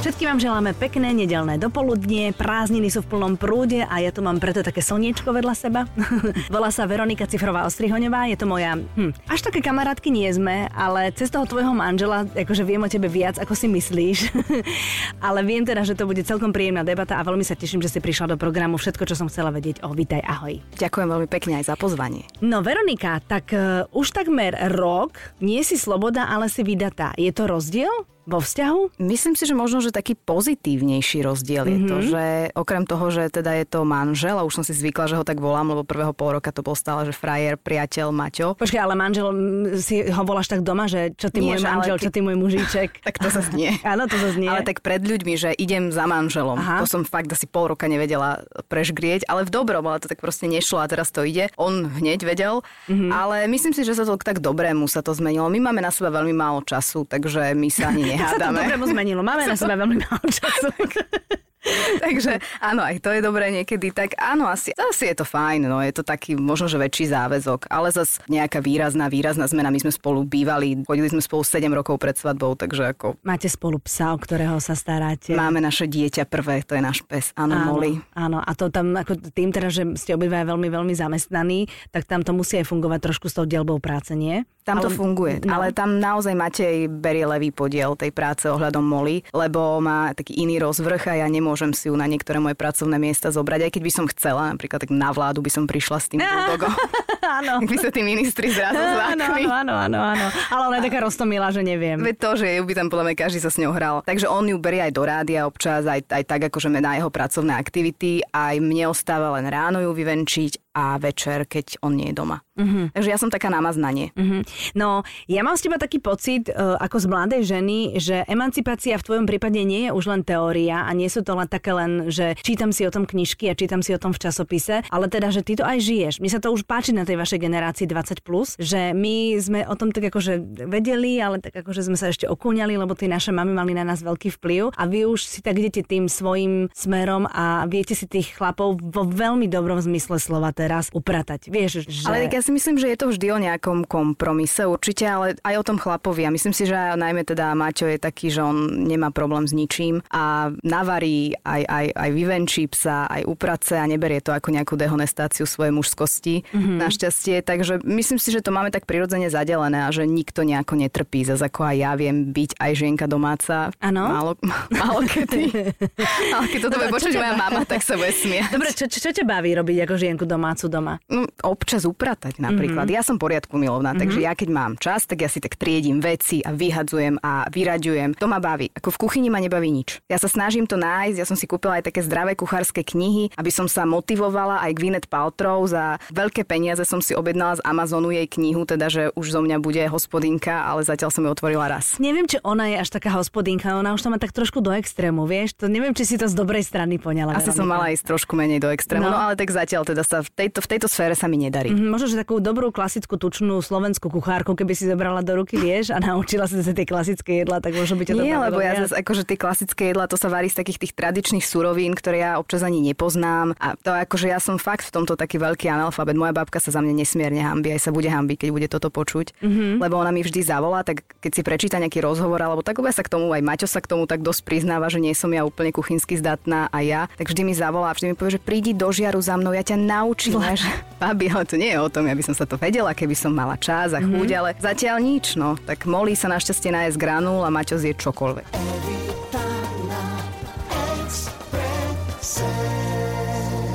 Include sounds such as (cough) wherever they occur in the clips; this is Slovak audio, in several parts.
Všetkým vám želáme pekné nedelné dopoludnie, prázdniny sú v plnom prúde a ja tu mám preto také slniečko vedľa seba. (laughs) Volá sa Veronika Cifrová Ostrihoňová, je to moja... Hm, až také kamarátky nie sme, ale cez toho tvojho manžela, akože viem o tebe viac, ako si myslíš. (laughs) ale viem teda, že to bude celkom príjemná debata a veľmi sa teším, že si prišla do programu. Všetko, čo som chcela vedieť. O, vítaj, ahoj. Ďakujem veľmi pekne aj za pozvanie. No Veronika, tak uh, už takmer rok nie si sloboda, ale si vydatá. Je to rozdiel? Vo vzťahu? Myslím si, že možno, že taký pozitívnejší rozdiel mm-hmm. je to, mhm. že okrem toho, že teda je to manžel a už som si zvykla, že ho tak volám, lebo prvého pol roka to bol stále, že frajer, priateľ, Maťo. Počkaj, ale manžel si ho voláš tak doma, že čo ty Nie, môj manžel, ty... čo ty môj mužiček. (laughs) tak to sa znie. (laughs) Áno, to sa znie. Ale tak pred ľuďmi, že idem za manželom. Aha. To som fakt asi pol roka nevedela prežgrieť, ale v dobrom, ale to tak proste nešlo a teraz to ide. On hneď vedel, mm-hmm. ale myslím si, že sa to tak dobrému sa to zmenilo. My máme na seba veľmi málo času, takže my sa ani (laughs) nehádame. dobrému zmenilo. Máme na seba veľmi málo času. (laughs) (laughs) Takže áno, aj to je dobré niekedy. Tak áno, asi, asi je to fajn, no je to taký možno, že väčší záväzok, ale zase nejaká výrazná, výrazná zmena. My sme spolu bývali, chodili sme spolu 7 rokov pred svadbou, takže ako... Máte spolu psa, o ktorého sa staráte. Máme naše dieťa prvé, to je náš pes, áno, áno Molly. Áno, a to tam, ako tým teda, že ste obidva veľmi, veľmi zamestnaní, tak tam to musí aj fungovať trošku s tou dielbou práce, nie? Tam ale, to funguje, no. ale tam naozaj Matej berie levý podiel tej práce ohľadom Molly, lebo má taký iný rozvrh a ja nemôžem si ju na niektoré moje pracovné miesta zobrať, aj keď by som chcela, napríklad tak na vládu by som prišla s tým (laughs) bulldogom. Áno. by sa tí ministri zrazu zlákli. Áno, áno, áno, áno. Ale ona je taká roztomila, že neviem. Veď to, že ju by tam podľa mňa každý sa s ňou hral. Takže on ju berie aj do rádia občas, aj, aj tak, akože na jeho pracovné aktivity. Aj mne ostáva len ráno ju vyvenčiť a večer, keď on nie je doma. Uh-huh. Takže ja som taká namaznanie. Uh-huh. No, ja mám s teba taký pocit, uh, ako z mladej ženy, že emancipácia v tvojom prípade nie je už len teória a nie sú to len také len, že čítam si o tom knižky a čítam si o tom v časopise, ale teda, že ty to aj žiješ. Mi sa to už páči na tej vašej generácii 20+, plus, že my sme o tom tak akože vedeli, ale tak akože sme sa ešte okúňali, lebo tie naše mamy mali na nás veľký vplyv a vy už si tak idete tým svojim smerom a viete si tých chlapov vo veľmi dobrom zmysle slova teraz upratať. Vieš, že... Ale ja si myslím, že je to vždy o nejakom kompromise určite, ale aj o tom chlapovi. A myslím si, že najmä teda Maťo je taký, že on nemá problém s ničím a navarí, aj, aj, aj vyvenčí psa, aj uprace a neberie to ako nejakú dehonestáciu svojej mužskosti, mm-hmm. našťastie. Takže myslím si, že to máme tak prirodzene zadelené a že nikto nejako netrpí. Zase ako aj ja viem byť aj žienka domáca. Áno. Málo, málo kedy. ale keď toto bude počuť moja mama, tak sa bude smiať. Dobre, čo, čo, čo ťa baví robiť ako žienku domácu doma? No, občas upratať napríklad. Mm-hmm. Ja som poriadku milovná, mm-hmm. takže ja keď mám čas, tak ja si tak triedím veci a vyhadzujem a vyraďujem. To ma baví. Ako v kuchyni ma nebaví nič. Ja sa snažím to nájsť, ja som si kúpila aj také zdravé kuchárske knihy, aby som sa motivovala aj Gwyneth Paltrow za veľké peniaze som si objednala z Amazonu jej knihu, teda že už zo mňa bude hospodinka, ale zatiaľ som ju otvorila raz. Neviem, či ona je až taká hospodinka, ona už to má tak trošku do extrému, vieš? To neviem, či si to z dobrej strany poňala. Asi som mala ísť trošku menej do extrému, no. no ale tak zatiaľ teda sa v tejto, v tejto sfére sa mi nedarí. Mm, možno, že takú dobrú klasickú tučnú slovenskú kuchárku, keby si zobrala do ruky, vieš, a naučila sa tie klasické jedlá, tak možno by ťa to Nie, lebo ja zase, akože tie klasické jedlá, to sa varí z takých tých tradičných surovín, ktoré ja občas ani nepoznám. A to akože ja som fakt v tomto taký veľký analfabet. Moja babka sa za mňa nesmierne hambí, aj sa bude hambiť, keď bude toto počuť. Mm-hmm. Lebo ona mi vždy zavolá, tak keď si prečíta nejaký rozhovor, alebo tak sa k tomu, aj Maťo sa k tomu tak dosť priznáva, že nie som ja úplne kuchynsky zdatná a ja, tak vždy mi zavolá, vždy mi povie, že prídi do žiaru za mnou, ja ťa naučím. babi, ale to nie je o tom, ja by som sa to vedela, keby som mala čas a chuť, mm-hmm. ale zatiaľ nič, no. Tak Molly sa našťastie nájsť granul a Maťo zje čokoľvek.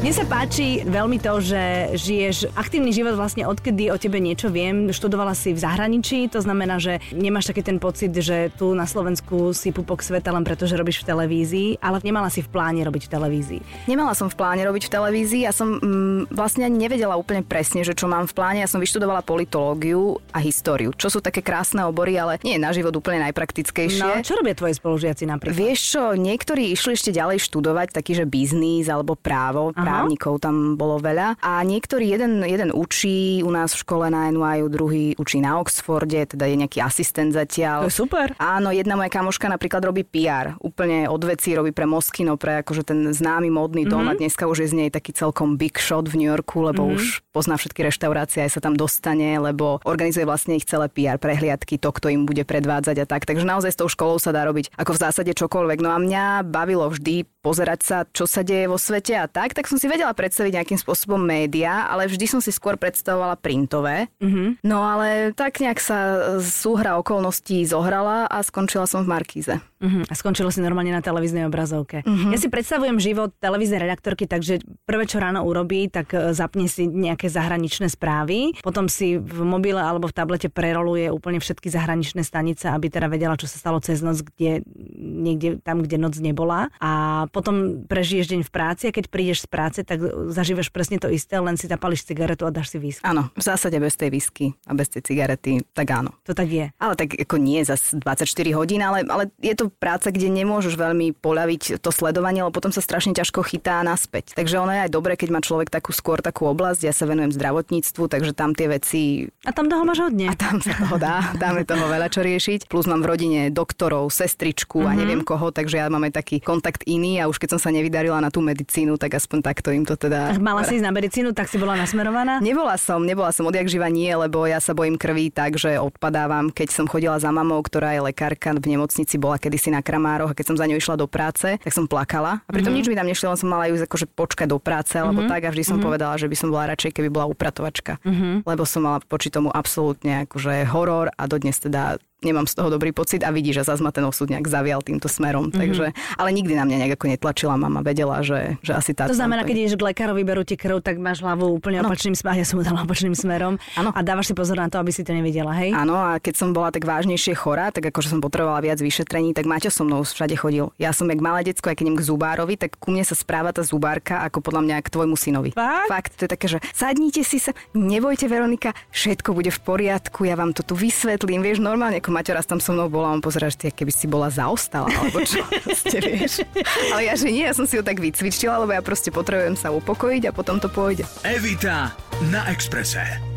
Mne sa páči veľmi to, že žiješ aktívny život vlastne odkedy o tebe niečo viem. Študovala si v zahraničí, to znamená, že nemáš taký ten pocit, že tu na Slovensku si pupok sveta len preto, že robíš v televízii, ale nemala si v pláne robiť v televízii. Nemala som v pláne robiť v televízii, ja som mm, vlastne ani nevedela úplne presne, že čo mám v pláne. Ja som vyštudovala politológiu a históriu, čo sú také krásne obory, ale nie je na život úplne najpraktickejšie. No, čo robia tvoje spolužiaci napríklad? Vieš čo, niektorí išli ešte ďalej študovať taký, že biznis alebo právo. Aha právnikov tam bolo veľa. A niektorý, jeden, jeden učí u nás v škole na NYU, druhý učí na Oxforde, teda je nejaký asistent zatiaľ. To je super. Áno, jedna moja kamoška napríklad robí PR. Úplne od veci robí pre Moschino, pre akože ten známy modný dom mm-hmm. a dneska už je z nej taký celkom big shot v New Yorku, lebo mm-hmm. už pozná všetky reštaurácie, aj sa tam dostane, lebo organizuje vlastne ich celé PR prehliadky, to, kto im bude predvádzať a tak. Takže naozaj s tou školou sa dá robiť ako v zásade čokoľvek. No a mňa bavilo vždy pozerať sa, čo sa deje vo svete a tak, tak som si vedela predstaviť nejakým spôsobom média, ale vždy som si skôr predstavovala printové. Mm-hmm. No ale tak nejak sa súhra okolností zohrala a skončila som v Markíze. Uh-huh. A skončilo si normálne na televíznej obrazovke. Uh-huh. Ja si predstavujem život televíznej redaktorky, takže prvé, čo ráno urobí, tak e, zapne si nejaké zahraničné správy, potom si v mobile alebo v tablete preroluje úplne všetky zahraničné stanice, aby teda vedela, čo sa stalo cez noc, kde, niekde tam, kde noc nebola. A potom prežiješ deň v práci a keď prídeš z práce, tak zažívaš presne to isté, len si zapališ cigaretu a dáš si whisky. Áno, v zásade bez tej whisky a bez tej cigarety, tak áno. To tak je. Ale tak ako nie za 24 hodín, ale, ale je to práca, kde nemôžeš veľmi poľaviť to sledovanie, lebo potom sa strašne ťažko chytá naspäť. Takže ono je aj dobré, keď má človek takú skôr takú oblasť. Ja sa venujem zdravotníctvu, takže tam tie veci... A tam toho máš hodne. A tam sa toho dá, tam je toho veľa čo riešiť. Plus mám v rodine doktorov, sestričku mm-hmm. a mhm. neviem koho, takže ja mám aj taký kontakt iný a už keď som sa nevydarila na tú medicínu, tak aspoň takto im to teda... Mala si ísť na medicínu, tak si bola nasmerovaná? Nebola som, nebola som odjak živa nie, lebo ja sa bojím krvi tak, že odpadávam. Keď som chodila za mamou, ktorá je lekárka v nemocnici, bola kedysi na Kramároch a keď som za ňou išla do práce, tak som plakala. A pritom mm-hmm. nič mi tam nešlo, len som mala ju akože počkať do práce alebo mm-hmm. tak a vždy som mm-hmm. povedala, že by som bola radšej, keby bola upratovačka. Mm-hmm. Lebo som mala poči tomu absolútne akože horor a dodnes teda nemám z toho dobrý pocit a vidí, že zase ma ten osud nejak zavial týmto smerom. Mm-hmm. Takže, ale nikdy na mňa nejak ako netlačila mama, vedela, že, že asi tá. To znamená, keď ideš k lekárovi, berú ti krv, tak máš hlavu úplne ano. opačným smerom. Ja som dala opačným smerom. Ano. A dávaš si pozor na to, aby si to nevidela, hej? Áno, a keď som bola tak vážnejšie chora, tak akože som potrebovala viac vyšetrení, tak Maťo so mnou všade chodil. Ja som jak malé decko, aj keď idem k zubárovi, tak ku mne sa správa tá zubárka ako podľa mňa k tvojmu synovi. Fakt? Fakt, to je také, že sadnite si sa, nebojte Veronika, všetko bude v poriadku, ja vám to tu vysvetlím, vieš, normálne ako Maťo raz tam so mnou bola, on pozeráš ty, keby si bola zaostala, alebo čo, (laughs) ste vieš. Ale ja, že nie, ja som si ho tak vycvičila, lebo ja proste potrebujem sa upokojiť a potom to pôjde. Evita na Exprese.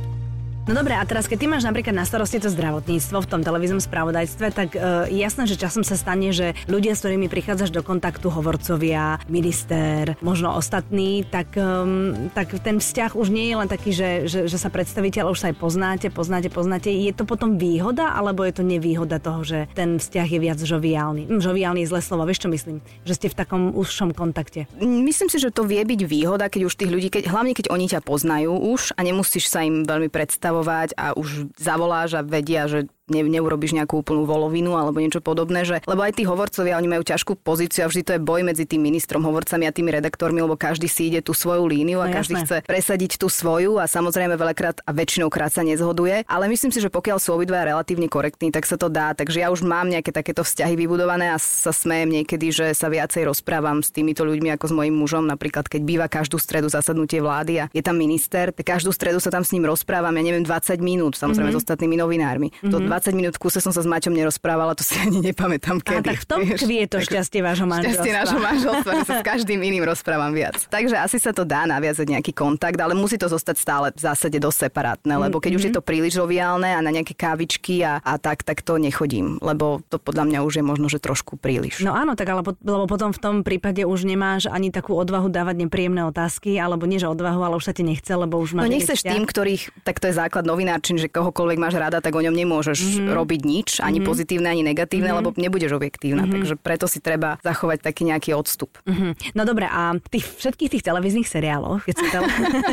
No dobre, a teraz keď ty máš napríklad na starosti to zdravotníctvo v tom televíznom spravodajstve, tak uh, jasné, že časom sa stane, že ľudia, s ktorými prichádzaš do kontaktu, hovorcovia, minister, možno ostatní, tak, um, tak ten vzťah už nie je len taký, že, že, že sa predstaviteľ už sa aj poznáte, poznáte, poznáte. Je to potom výhoda, alebo je to nevýhoda toho, že ten vzťah je viac žoviálny? Hm, žoviálny je zlé slovo, vieš čo myslím? Že ste v takom užšom kontakte. Myslím si, že to vie byť výhoda, keď už tých ľudí, keď, hlavne keď oni ťa poznajú už a nemusíš sa im veľmi predstavovať predstavovať a už zavoláš a vedia, že ne, neurobiš nejakú úplnú volovinu alebo niečo podobné, že, lebo aj tí hovorcovia, oni majú ťažkú pozíciu a vždy to je boj medzi tým ministrom, hovorcami a tými redaktormi, lebo každý si ide tú svoju líniu a no, každý jasné. chce presadiť tú svoju a samozrejme veľakrát a väčšinou krát sa nezhoduje, ale myslím si, že pokiaľ sú obidva relatívne korektní, tak sa to dá. Takže ja už mám nejaké takéto vzťahy vybudované a sa smejem niekedy, že sa viacej rozprávam s týmito ľuďmi ako s mojim mužom, napríklad keď býva každú stredu zasadnutie vlády a je tam minister, tak každú stredu sa tam s ním rozprávam, ja neviem, 20 minút, samozrejme mm-hmm. s ostatnými novinármi. Mm-hmm. To 20 minút v kuse som sa s Maťom nerozprávala, to si (laughs) ani nepamätám kedy. A tak v tom vieš, kvie to šťastie vášho manželstva. Šťastie nášho manželstva, že sa s (laughs) každým iným rozprávam viac. Takže asi sa to dá naviazať nejaký kontakt, ale musí to zostať stále v zásade dosť separátne, lebo keď mm-hmm. už je to príliš joviálne a na nejaké kávičky a, a tak, tak to nechodím, lebo to podľa mňa už je možno, že trošku príliš. No áno, tak ale lebo potom v tom prípade už nemáš ani takú odvahu dávať nepríjemné otázky, alebo nie že odvahu, ale už sa ti nechce, lebo už máš. No nechceš tým, ktorých, tak to je základ novinárčin, že kohokoľvek máš rada, tak o ňom nemôžeš mm-hmm. robiť nič, ani mm-hmm. pozitívne, ani negatívne, mm-hmm. lebo nebudeš objektívna. Mm-hmm. Takže preto si treba zachovať taký nejaký odstup. Mm-hmm. No dobre, a tých, všetkých tých televíznych seriáloch, keď sú, tele,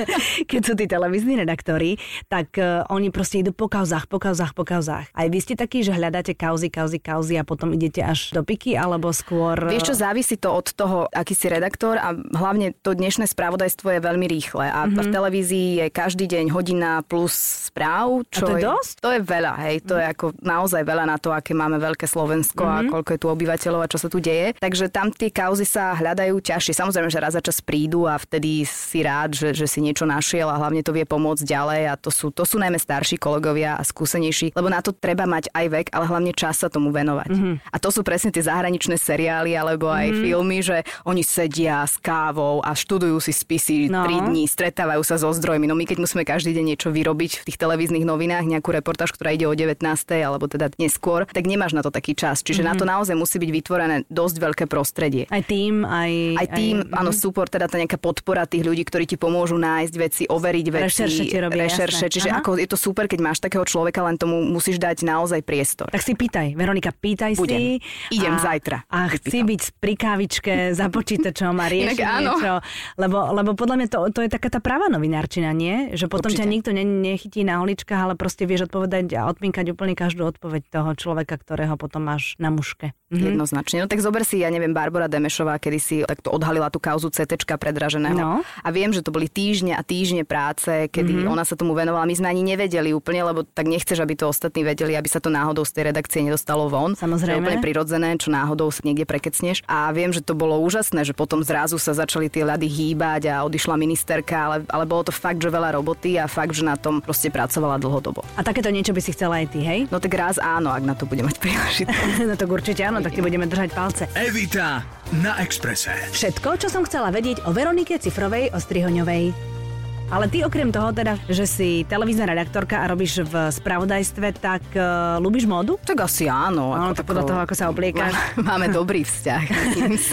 (laughs) keď sú tí televízni redaktori, tak uh, oni proste idú po kauzách, po kauzách, po kauzách. Aj vy ste takí, že hľadáte kauzy, kauzy, kauzy a potom idete až do piky, alebo skôr... Vieš čo, závisí to od toho, aký si redaktor a hlavne to dnešné spravodajstvo je veľmi rýchle a mm-hmm. v televízii je každý deň hodina plus správ. Čo a to je, je dosť? To je veľa, hej. To mm-hmm. je je ako naozaj veľa na to, aké máme veľké Slovensko mm-hmm. a koľko je tu obyvateľov a čo sa tu deje. Takže tam tie kauzy sa hľadajú ťažšie. Samozrejme, že raz za čas prídu a vtedy si rád, že, že si niečo našiel a hlavne to vie pomôcť ďalej a to sú, to sú najmä starší kolegovia a skúsenejší, lebo na to treba mať aj vek, ale hlavne čas sa tomu venovať. Mm-hmm. A to sú presne tie zahraničné seriály alebo aj mm-hmm. filmy, že oni sedia s kávou a študujú si spisy no. 3 dní, stretávajú sa so zdrojmi. No my keď musíme každý deň niečo vyrobiť v tých televíznych novinách, nejakú reportáž, ktorá ide o 19. alebo teda neskôr, tak nemáš na to taký čas. Čiže mm-hmm. na to mhm. naozaj musí byť vytvorené dosť veľké prostredie. Aj tým, aj... Aj tým, aj, áno, mm-hmm. super, teda tá nejaká podpora tých ľudí, ktorí ti pomôžu nájsť veci, overiť veci. Rešerše ti robí, rešerše. Čiže Aha. ako je to super, keď máš takého človeka, len tomu musíš dať naozaj priestor. Tak si pýtaj, Veronika, pýtaj Budem. si. Idem a, zajtra. A chci byť pri kávičke za počítačom a riešiť niečo. Lebo, lebo podľa mňa to, to je taká tá práva novinárčina, nie? Že potom Určite. ťa nikto ne, nechytí na holičkách, ale proste vieš odpovedať a odpinkať úplne každú odpoveď toho človeka, ktorého potom máš na muške. Mhm. Jednoznačne. No tak zober si, ja neviem, Barbara Demešová, kedy si takto odhalila tú kauzu CT predraženého. No. A viem, že to boli týždne a týždne práce, kedy mm-hmm. ona sa tomu venovala. My sme ani nevedeli úplne, lebo tak nechceš, aby to ostatní vedeli, aby sa to náhodou z tej redakcie nedostalo von. Samozrejme. To je úplne prirodzené, čo náhodou si niekde prekecneš. A viem, že to bolo úžasné, že potom zrazu sa začali tie ľady hýbať a odišla ministerka, ale, ale bolo to fakt, že veľa roboty a fakt, že na tom proste pracovala dlhodobo. A takéto niečo by si chcela aj ty, hej? No tak raz áno, ak na to bude mať príležitosť. (laughs) no tak určite áno, tak ti budeme držať palce. Evita na Exprese. Všetko, čo som chcela vedieť o Veronike Cifrovej Ostrihoňovej. Ale ty okrem toho teda, že si televízna redaktorka a robíš v spravodajstve, tak uh, ľubíš módu? Tak asi áno. Áno, tak podľa toho, ako sa obliekaš. (laughs) Máme dobrý vzťah.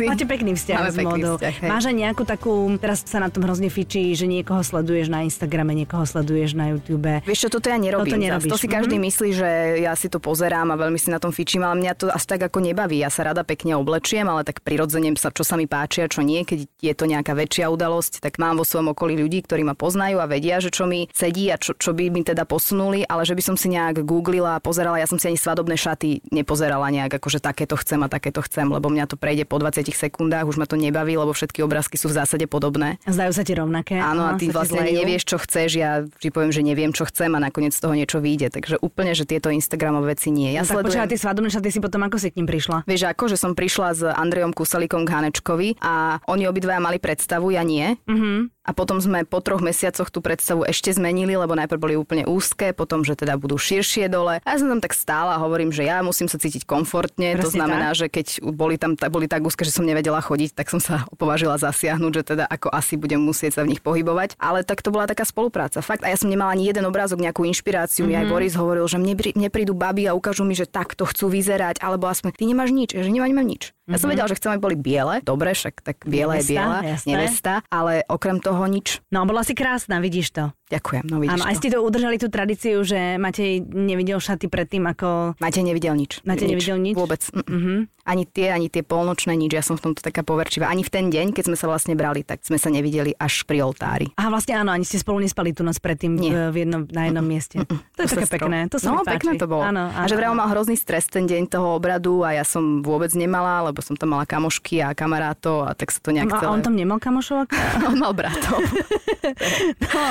Máte pekný vzťah Máme s módou. Máš aj nejakú takú, teraz sa na tom hrozne fičí, že niekoho sleduješ na Instagrame, niekoho sleduješ na YouTube. Vieš čo, toto ja nerobím. Toto nerobíš. To si každý mm-hmm. myslí, že ja si to pozerám a veľmi si na tom fičím, ale mňa to až tak ako nebaví. Ja sa rada pekne oblečiem, ale tak prirodzene sa, čo sa mi páči a čo nie, keď je to nejaká väčšia udalosť, tak mám vo svojom okolí ľudí, ktorí ma poznajú a vedia, že čo mi sedí a čo, čo by mi teda posunuli, ale že by som si nejak googlila a pozerala, ja som si ani svadobné šaty nepozerala nejak, akože takéto chcem a takéto chcem, lebo mňa to prejde po 20 sekundách, už ma to nebaví, lebo všetky obrázky sú v zásade podobné. Zdajú sa ti rovnaké. Áno, a ty vlastne ani nevieš, čo chceš, ja vždy poviem, že neviem, čo chcem a nakoniec z toho niečo vyjde. Takže úplne, že tieto Instagramové veci nie. Ja no, sledujem... tak tie svadobné šaty si potom ako si k ním prišla? Vieš, ako, že som prišla s Andrejom Kusalikom k Hanečkovi a oni obidvaja mali predstavu, ja nie. Mm-hmm. A potom sme po troch mesiacoch tú predstavu ešte zmenili, lebo najprv boli úplne úzke, potom, že teda budú širšie dole. A ja som tam tak stála a hovorím, že ja musím sa cítiť komfortne. Presne to znamená, tak. že keď boli tam boli tak úzke, že som nevedela chodiť, tak som sa (laughs) považila zasiahnuť, že teda ako asi budem musieť sa v nich pohybovať. Ale tak to bola taká spolupráca. Fakt. A ja som nemala ani jeden obrázok, nejakú inšpiráciu. Mm-hmm. Mi aj mhm. Boris hovoril, že mne, mne prídu baby a ukážu mi, že takto chcú vyzerať, alebo aspoň ty nemáš nič, že nemám, nemám nič. Ja som mhm. vedela, že chcem, aby boli biele. Dobre, však tak biela je biela, nevesta, ale okrem toho nič. No, bola si krásna, vidíš to. Ďakujem, no vidíš Áno, aj ste to udržali tú tradíciu, že Matej nevidel šaty predtým, ako... Matej nevidel nič. Matej nič. nevidel nič? Vôbec. Mm-hmm. Ani tie, ani tie polnočné nič. Ja som v tomto taká poverčivá. Ani v ten deň, keď sme sa vlastne brali, tak sme sa nevideli až pri oltári. A vlastne áno, ani ste spolu nespali tu noc predtým Nie. v jednom, na jednom mieste. Mm-mm. To je také pekné. To sa no, pekné to bolo. Áno, áno, a že vraj mal hrozný stres ten deň toho obradu a ja som vôbec nemala, lebo som tam mala kamošky a kamarátov a tak sa to nejak no, celé... A on tam nemal kamošov? (laughs) on mal bratov. (laughs) (laughs) no.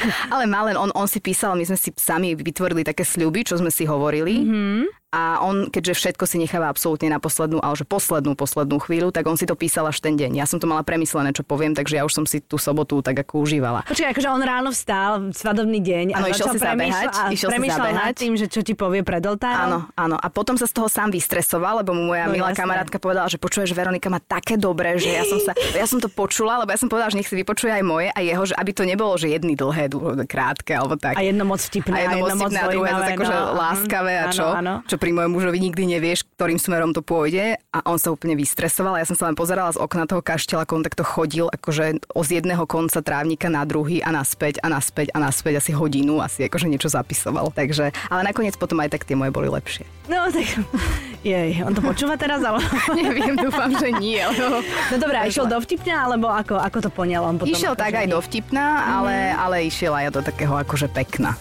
(laughs) ale mal len on, on si písal, my sme si sami vytvorili také sľuby, čo sme si hovorili. Mm-hmm a on, keďže všetko si necháva absolútne na poslednú, ale že poslednú, poslednú chvíľu, tak on si to písal až ten deň. Ja som to mala premyslené, čo poviem, takže ja už som si tú sobotu tak ako užívala. Počkaj, akože on ráno vstal, svadobný deň a ano, išiel si zabehať, a išiel si zabehať. nad tým, že čo ti povie pred oltárom. Áno, áno. A potom sa z toho sám vystresoval, lebo mu moja no, milá jasné. kamarátka povedala, že počuješ, Veronika má také dobré, že ja som sa, ja som to počula, lebo ja som povedala, že nech si vypočuje aj moje a jeho, že aby to nebolo, že jedny dlhé, krátke alebo tak. A jedno moc vtipné, a jedno, jedno moc vtipné, a druhé akože no, láskavé a čo, áno, áno. čo pri mojom mužovi nikdy nevieš, ktorým smerom to pôjde a on sa úplne vystresoval. Ja som sa len pozerala z okna toho kaštela, ako on takto chodil, akože z jedného konca trávnika na druhý a naspäť a naspäť a naspäť asi hodinu, asi akože niečo zapisoval. Takže, ale nakoniec potom aj tak tie moje boli lepšie. No tak, jej, on to počúva teraz, ale... (laughs) Neviem, dúfam, že nie. No, no dobré, a išiel do vtipna, alebo ako, ako to poňal on potom? Išiel tak aj nie? do vtipna, ale, mm. ale išiel aj do takého akože pekna.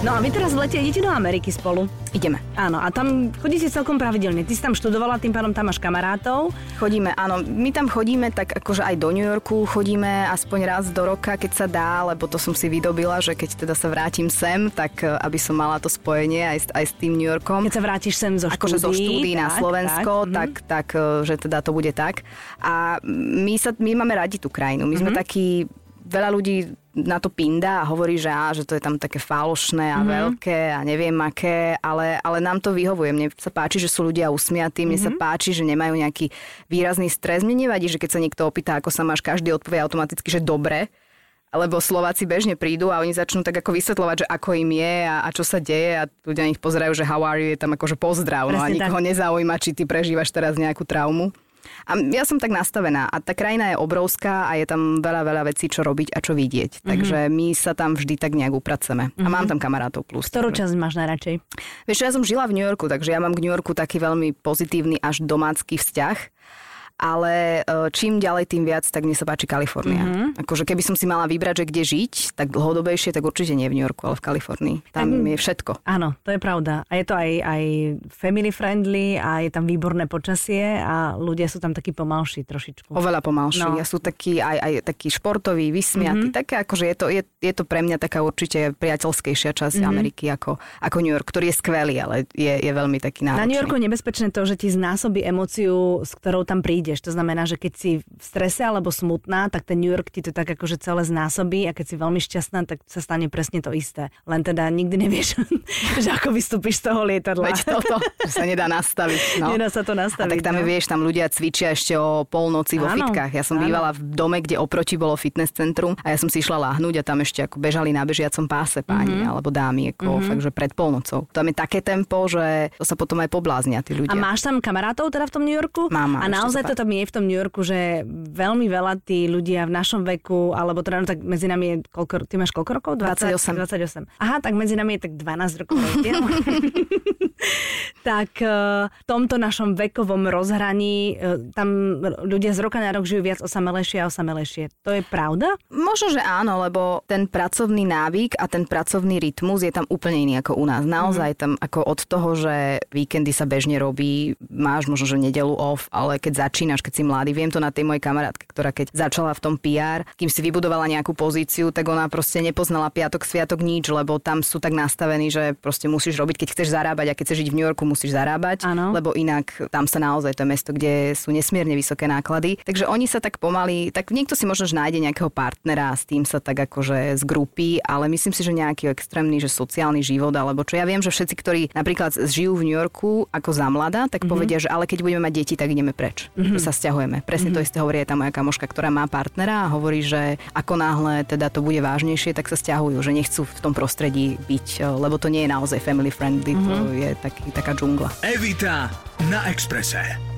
No a vy teraz v lete idete do Ameriky spolu. Ideme. Áno, a tam chodíte celkom pravidelne. Ty si tam študovala, tým pádom tam máš kamarátov. Chodíme, áno. My tam chodíme tak akože aj do New Yorku chodíme aspoň raz do roka, keď sa dá, lebo to som si vydobila, že keď teda sa vrátim sem, tak e, aby som mala to spojenie aj, s- aj s tým New Yorkom. Keď sa vrátiš sem zo akože zo štúdií na tak, Slovensko, tak, tak, tak, tak, že teda to bude tak. A my, sa, my máme radi tú krajinu. My Mhm. sme takí, veľa ľudí na to pinda a hovorí, že, á, že to je tam také falošné a Mhm. veľké a neviem aké, ale, ale nám to vyhovuje. Mne sa páči, že sú ľudia usmiatí, mne Mhm. sa páči, že nemajú nejaký výrazný stres. Mne nevadí, že keď sa niekto opýta, ako sa máš, každý odpovie automaticky, že dobre, lebo Slováci bežne prídu a oni začnú tak ako vysvetľovať, že ako im je a, a čo sa deje a ľudia na nich pozerajú, že how are you, je tam akože pozdrav. No a nikoho tak. nezaujíma, či ty prežívaš teraz nejakú traumu. A ja som tak nastavená a tá krajina je obrovská a je tam veľa, veľa vecí, čo robiť a čo vidieť. Takže my sa tam vždy tak nejak upraceme. A mám tam kamarátov plus. Ktorú časť máš najradšej? Vieš, ja som žila v New Yorku, takže ja mám k New Yorku taký veľmi pozitívny až domácky vzťah. Ale e, čím ďalej, tým viac, tak mne sa páči Kalifornia. Mm-hmm. Akože keby som si mala vybrať, že kde žiť, tak dlhodobejšie, tak určite nie v New Yorku, ale v Kalifornii. Tam je všetko. Áno, to je pravda. A je to aj, aj family friendly a je tam výborné počasie a ľudia sú tam takí pomalší trošičku. Oveľa pomalší. No. Ja sú takí aj, aj takí športoví, vysmiatí. Mm-hmm. Také akože je to, je, je to pre mňa taká určite priateľskejšia časť mm-hmm. Ameriky ako, ako New York, ktorý je skvelý, ale je, je veľmi taký náročný. Na New Yorku je nebezpečné to, že ti znásobí emóciu, s ktorou tam prídeš. To znamená, že keď si v strese alebo smutná, tak ten New York ti to tak akože celé znásobí a keď si veľmi šťastná, tak sa stane presne to isté. Len teda nikdy nevieš, (laughs) že ako vystúpiš z toho lietadla. Veď toto, (laughs) sa nedá nastaviť. No. Nedá sa to A nastaviť. tak tam no. vieš, tam ľudia cvičia ešte o polnoci vo Áno, fitkách. Ja som áno. bývala v dome, kde oproti bolo fitness centrum a ja som si išla láhnuť a tam ešte ako bežali na bežiacom páse páni Mhm. alebo dámy, ako mm-hmm. fakt, že pred polnocou. Tam je také tempo, že to sa potom aj pobláznia tí ľudia. A máš tam kamarátov teda v tom New Yorku? Mám, mám, A naozaj to tam je v tom New Yorku, že veľmi veľa tí ľudia v našom veku, alebo teda no, tak medzi nami je koľko, ty máš koľko rokov? 28. 28. Aha, tak medzi nami je tak 12 rokov (laughs) tak eh, v tomto našom vekovom rozhraní eh, tam ľudia z roka na rok žijú viac osamelejšie a osamelejšie. To je pravda? Možno, že áno, lebo ten pracovný návyk a ten pracovný rytmus je tam úplne iný ako u nás. Naozaj tam ako od toho, že víkendy sa bežne robí, máš možno, že nedelu off, ale keď začínaš, keď si mladý, viem to na tej mojej kamarátke, ktorá keď začala v tom PR, kým si vybudovala nejakú pozíciu, tak ona proste nepoznala piatok, sviatok nič, lebo tam sú tak nastavení, že proste musíš robiť, keď chceš zarábať a keď chceš žiť v New Yorku, musíš zarábať, Áno. lebo inak tam sa naozaj to je mesto, kde sú nesmierne vysoké náklady. Takže oni sa tak pomaly, tak niekto si možno že nájde nejakého partnera a s tým sa tak akože zgrupí, ale myslím si, že nejaký extrémny, že sociálny život alebo čo. Ja viem, že všetci, ktorí napríklad žijú v New Yorku ako za mladá, tak mm-hmm. povedia, že ale keď budeme mať deti, tak ideme preč. Mm-hmm. Že sa stiahujeme. Presne mm-hmm. to isté hovorí aj tá moja kamoška, ktorá má partnera a hovorí, že ako náhle teda to bude vážnejšie, tak sa stiahujú, že nechcú v tom prostredí byť, lebo to nie je naozaj family friendly, mm-hmm. to je taký, taká džungla. Evita na Exprese.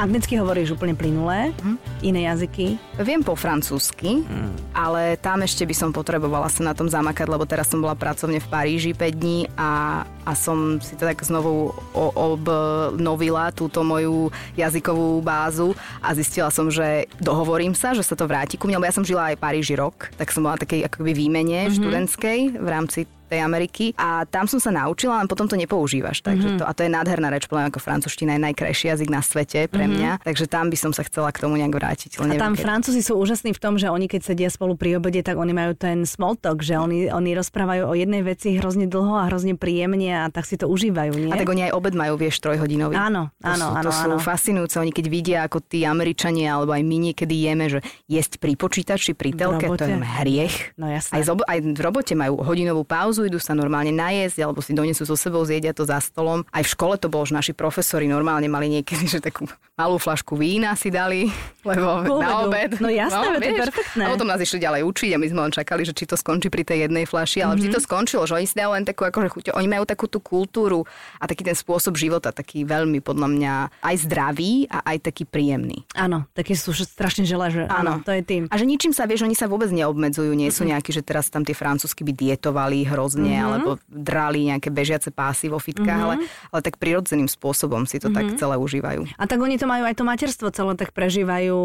Anglicky hovoríš úplne plynulé, Mhm. iné jazyky. Viem po francúzsky, mm. ale tam ešte by som potrebovala sa na tom zamakať, lebo teraz som bola pracovne v Paríži 5 dní a, a som si to tak znovu obnovila túto moju jazykovú bázu a zistila som, že dohovorím sa, že sa to vráti ku mne, lebo ja som žila aj v Paríži rok, tak som bola takej akoby výmene mm-hmm. študentskej v rámci tej Ameriky a tam som sa naučila, len potom to nepoužívaš. Takže to, a to je nádherná reč, podľa ako francúzština je najkrajší jazyk na svete pre mňa, takže tam by som sa chcela k tomu nejak vrátiť. A Len neviem, tam kedy. Francúzi sú úžasní v tom, že oni keď sedia spolu pri obede, tak oni majú ten small talk, že oni, oni rozprávajú o jednej veci hrozne dlho a hrozne príjemne a tak si to užívajú, nie? A tak oni aj obed majú, vieš, trojhodinový. Áno, to áno, sú, áno, To sú áno. fascinujúce. Oni keď vidia, ako tí Američania, alebo aj my niekedy jeme, že jesť pri počítači, pri telke, to je hriech. No jasné. Aj, z aj v robote majú hodinovú pauzu, idú sa normálne najesť, alebo si donesú so sebou, zjedia to za stolom. Aj v škole to bolo, že naši profesori normálne mali niekedy, že takú malú flašku vína si dali, lebo Ku na obed. No jasné, veď to je perfektné. A potom nás išli ďalej učiť a my sme len čakali, že či to skončí pri tej jednej flaši, ale mm-hmm. Mhm. vždy to skončilo, že oni si dajú len takú akože chuť. Oni majú takú tú kultúru a taký ten spôsob života, taký veľmi podľa mňa aj zdravý a aj taký príjemný. Áno, také sú strašne žele, že áno, to je tým. A že ničím sa, vieš, oni sa vôbec neobmedzujú, nie sú nejakí, že teraz tam tie francúzsky by dietovali nervózne, mm-hmm. alebo drali nejaké bežiace pásy vo fitkách, mm-hmm. ale, ale tak prirodzeným spôsobom si to mm-hmm. tak celé užívajú. A tak oni to majú aj to materstvo celé tak prežívajú.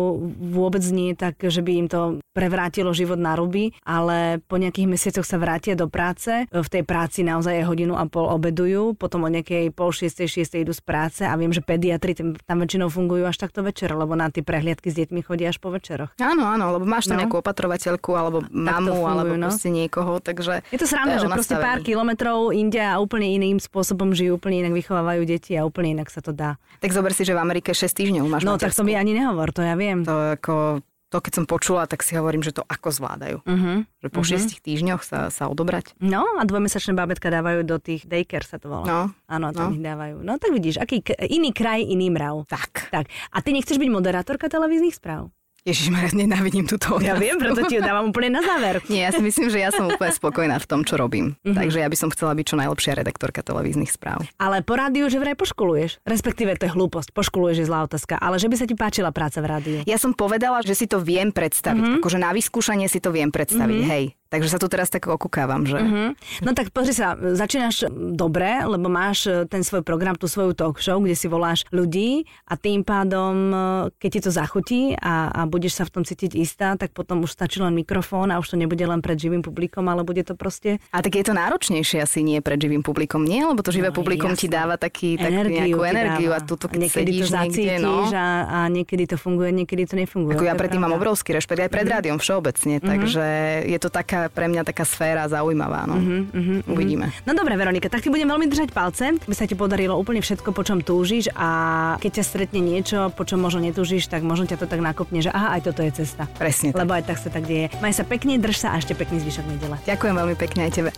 Vôbec nie tak, že by im to prevrátilo život na ruby, ale po nejakých mesiacoch sa vrátia do práce. V tej práci naozaj hodinu a pol obedujú, potom o nejakej pol šiestej, šiestej idú z práce a viem, že pediatri tam väčšinou fungujú až takto večer, lebo na tie prehliadky s deťmi chodia až po večeroch. Áno, áno, lebo máš tam no. nejakú opatrovateľku alebo mamu fungujú, alebo no. proste niekoho, takže... Je to sranda, že proste pár kilometrov inde a úplne iným spôsobom žijú, úplne inak vychovávajú deti a úplne inak sa to dá. Tak zober si, že v Amerike 6 týždňov máš No tak to mi ani nehovor, to ja viem. To ako to keď som počula, tak si hovorím, že to ako zvládajú. Uh-huh. Že po uh-huh. šiestich týždňoch sa, sa odobrať. No a dvojmesačné bábetka dávajú do tých daycare sa to volá. No. Áno, tam no. ich dávajú. No tak vidíš, aký iný kraj, iný mrav. Tak. tak. A ty nechceš byť moderátorka televíznych správ? Ježiš, ja nenávidím túto otázku. Ja viem, preto ti ju dávam úplne na záver. Nie, ja si myslím, že ja som úplne spokojná v tom, čo robím. Mm-hmm. Takže ja by som chcela byť čo najlepšia redaktorka televíznych správ. Ale po rádiu, že vraj poškoluješ. Respektíve to je hlúposť, poškoluješ je zlá otázka. Ale že by sa ti páčila práca v rádiu. Ja som povedala, že si to viem predstaviť. Mm-hmm. Akože na vyskúšanie si to viem predstaviť. Mm-hmm. Hej. Takže sa tu teraz tak okúkávam, že... Uh-huh. No tak pozri sa, začínaš dobre, lebo máš e, ten svoj program, tú svoju talk show, kde si voláš ľudí a tým pádom, e, keď ti to zachutí a, a budeš sa v tom cítiť istá, tak potom už stačí len mikrofón a už to nebude len pred živým publikom, ale bude to proste... A tak je to náročnejšie asi nie pred živým publikom, nie? Lebo to živé no, publikum jasne. ti dáva taký, tak energiu nejakú energiu dáva. a tuto keď niekedy to zacítiš niekde, no. a, a niekedy to funguje, niekedy to nefunguje. Ako ja predtým mám obrovský rešpekt aj pred mm-hmm. rádiom všeobecne, mm-hmm. takže je to taká pre mňa taká sféra zaujímavá. No. Uh-huh, uh-huh, Uvidíme. No dobre, Veronika, tak ti budem veľmi držať palce, aby sa ti podarilo úplne všetko, po čom túžiš a keď ťa stretne niečo, po čom možno netúžiš, tak možno ťa to tak nakopne, že aha, aj toto je cesta. Presne tak. Lebo aj tak sa tak deje. Maj sa pekne, drž sa a ešte pekný zvyšok nedele. Ďakujem veľmi pekne aj tebe.